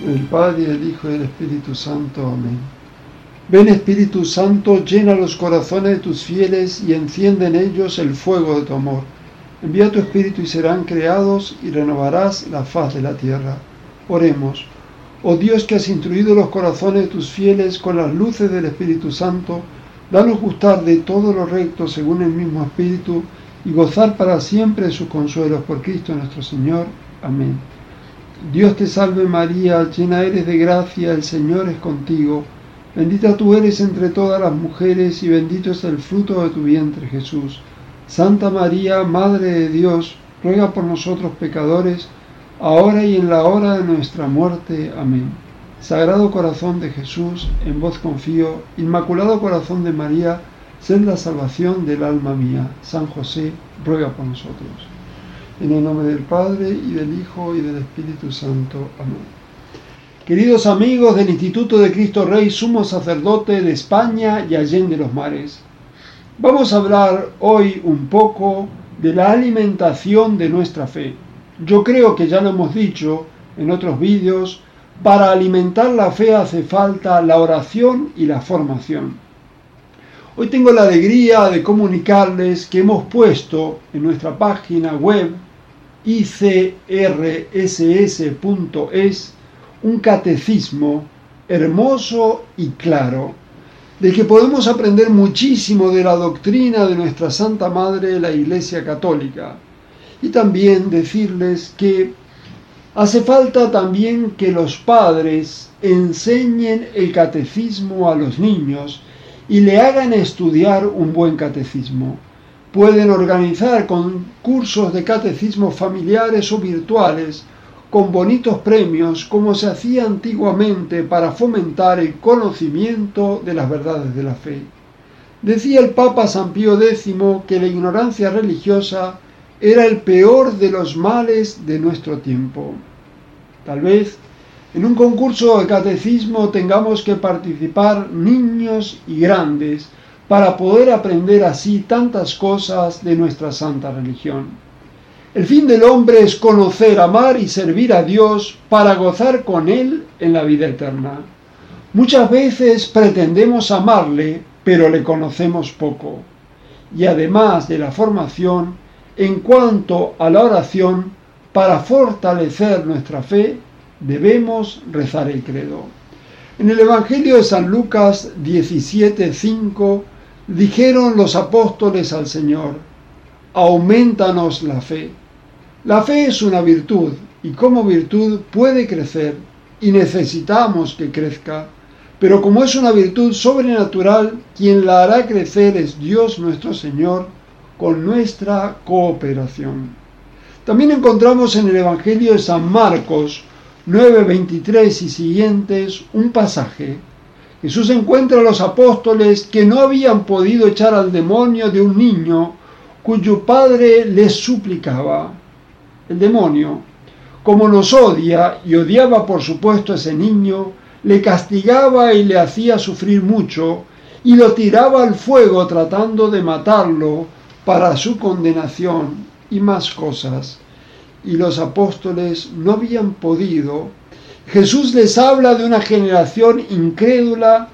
El Padre, el Hijo y el Espíritu Santo. Amén. Ven Espíritu Santo, llena los corazones de tus fieles y enciende en ellos el fuego de tu amor. Envía tu Espíritu y serán creados y renovarás la faz de la tierra. Oremos. Oh Dios que has instruido los corazones de tus fieles con las luces del Espíritu Santo, danos gustar de todo lo recto según el mismo Espíritu y gozar para siempre de sus consuelos por Cristo nuestro Señor. Amén. Dios te salve María, llena eres de gracia, el Señor es contigo. Bendita tú eres entre todas las mujeres y bendito es el fruto de tu vientre Jesús. Santa María, Madre de Dios, ruega por nosotros pecadores, ahora y en la hora de nuestra muerte. Amén. Sagrado Corazón de Jesús, en vos confío. Inmaculado Corazón de María, sed la salvación del alma mía. San José, ruega por nosotros. En el nombre del Padre y del Hijo y del Espíritu Santo. Amén. Queridos amigos del Instituto de Cristo Rey, sumo sacerdote de España y Allende los Mares, vamos a hablar hoy un poco de la alimentación de nuestra fe. Yo creo que ya lo hemos dicho en otros vídeos, para alimentar la fe hace falta la oración y la formación. Hoy tengo la alegría de comunicarles que hemos puesto en nuestra página web icrss.es un catecismo hermoso y claro, del que podemos aprender muchísimo de la doctrina de nuestra Santa Madre, la Iglesia Católica. Y también decirles que hace falta también que los padres enseñen el catecismo a los niños y le hagan estudiar un buen catecismo Pueden organizar concursos de catecismo familiares o virtuales con bonitos premios como se hacía antiguamente para fomentar el conocimiento de las verdades de la fe. Decía el Papa San Pío X que la ignorancia religiosa era el peor de los males de nuestro tiempo. Tal vez en un concurso de catecismo tengamos que participar niños y grandes para poder aprender así tantas cosas de nuestra santa religión. El fin del hombre es conocer, amar y servir a Dios para gozar con Él en la vida eterna. Muchas veces pretendemos amarle, pero le conocemos poco. Y además de la formación, en cuanto a la oración, para fortalecer nuestra fe, debemos rezar el credo. En el Evangelio de San Lucas 17:5 Dijeron los apóstoles al Señor, aumentanos la fe. La fe es una virtud y como virtud puede crecer y necesitamos que crezca, pero como es una virtud sobrenatural, quien la hará crecer es Dios nuestro Señor con nuestra cooperación. También encontramos en el Evangelio de San Marcos 9:23 y siguientes un pasaje Jesús encuentra a los apóstoles que no habían podido echar al demonio de un niño cuyo padre les suplicaba. El demonio, como nos odia y odiaba por supuesto a ese niño, le castigaba y le hacía sufrir mucho y lo tiraba al fuego tratando de matarlo para su condenación y más cosas. Y los apóstoles no habían podido Jesús les habla de una generación incrédula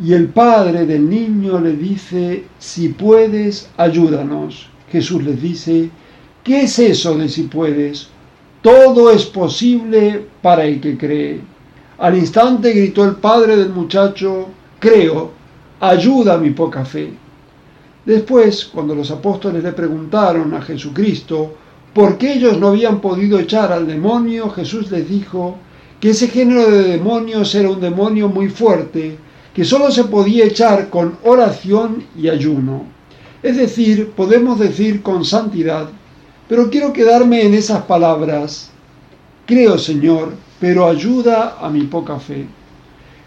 y el padre del niño le dice, si puedes, ayúdanos. Jesús les dice, ¿qué es eso de si puedes? Todo es posible para el que cree. Al instante gritó el padre del muchacho, creo, ayuda mi poca fe. Después, cuando los apóstoles le preguntaron a Jesucristo porque ellos no habían podido echar al demonio, Jesús les dijo que ese género de demonios era un demonio muy fuerte, que solo se podía echar con oración y ayuno. Es decir, podemos decir con santidad, pero quiero quedarme en esas palabras. Creo, Señor, pero ayuda a mi poca fe.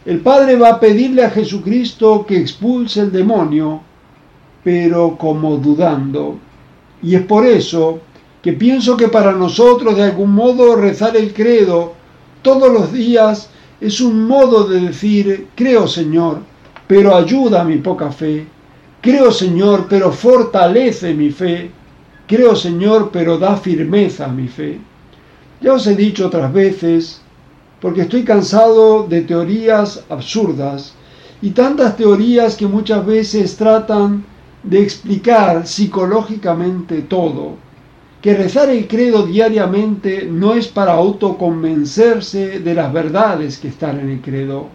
El Padre va a pedirle a Jesucristo que expulse el demonio, pero como dudando. Y es por eso que pienso que para nosotros de algún modo rezar el credo todos los días es un modo de decir, creo Señor, pero ayuda mi poca fe. Creo Señor, pero fortalece mi fe. Creo Señor, pero da firmeza a mi fe. Ya os he dicho otras veces porque estoy cansado de teorías absurdas y tantas teorías que muchas veces tratan de explicar psicológicamente todo, que rezar el credo diariamente no es para autoconvencerse de las verdades que están en el credo.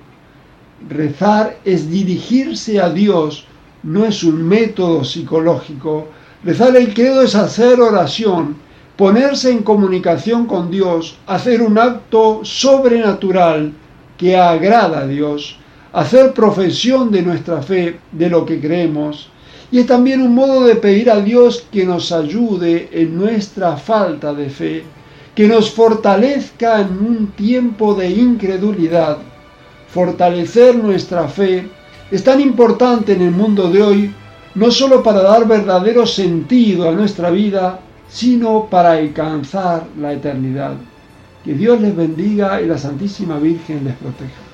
Rezar es dirigirse a Dios, no es un método psicológico. Rezar el credo es hacer oración, ponerse en comunicación con Dios, hacer un acto sobrenatural que agrada a Dios, hacer profesión de nuestra fe, de lo que creemos, y es también un modo de pedir a Dios que nos ayude en nuestra falta de fe, que nos fortalezca en un tiempo de incredulidad. Fortalecer nuestra fe es tan importante en el mundo de hoy, no solo para dar verdadero sentido a nuestra vida, sino para alcanzar la eternidad. Que Dios les bendiga y la Santísima Virgen les proteja.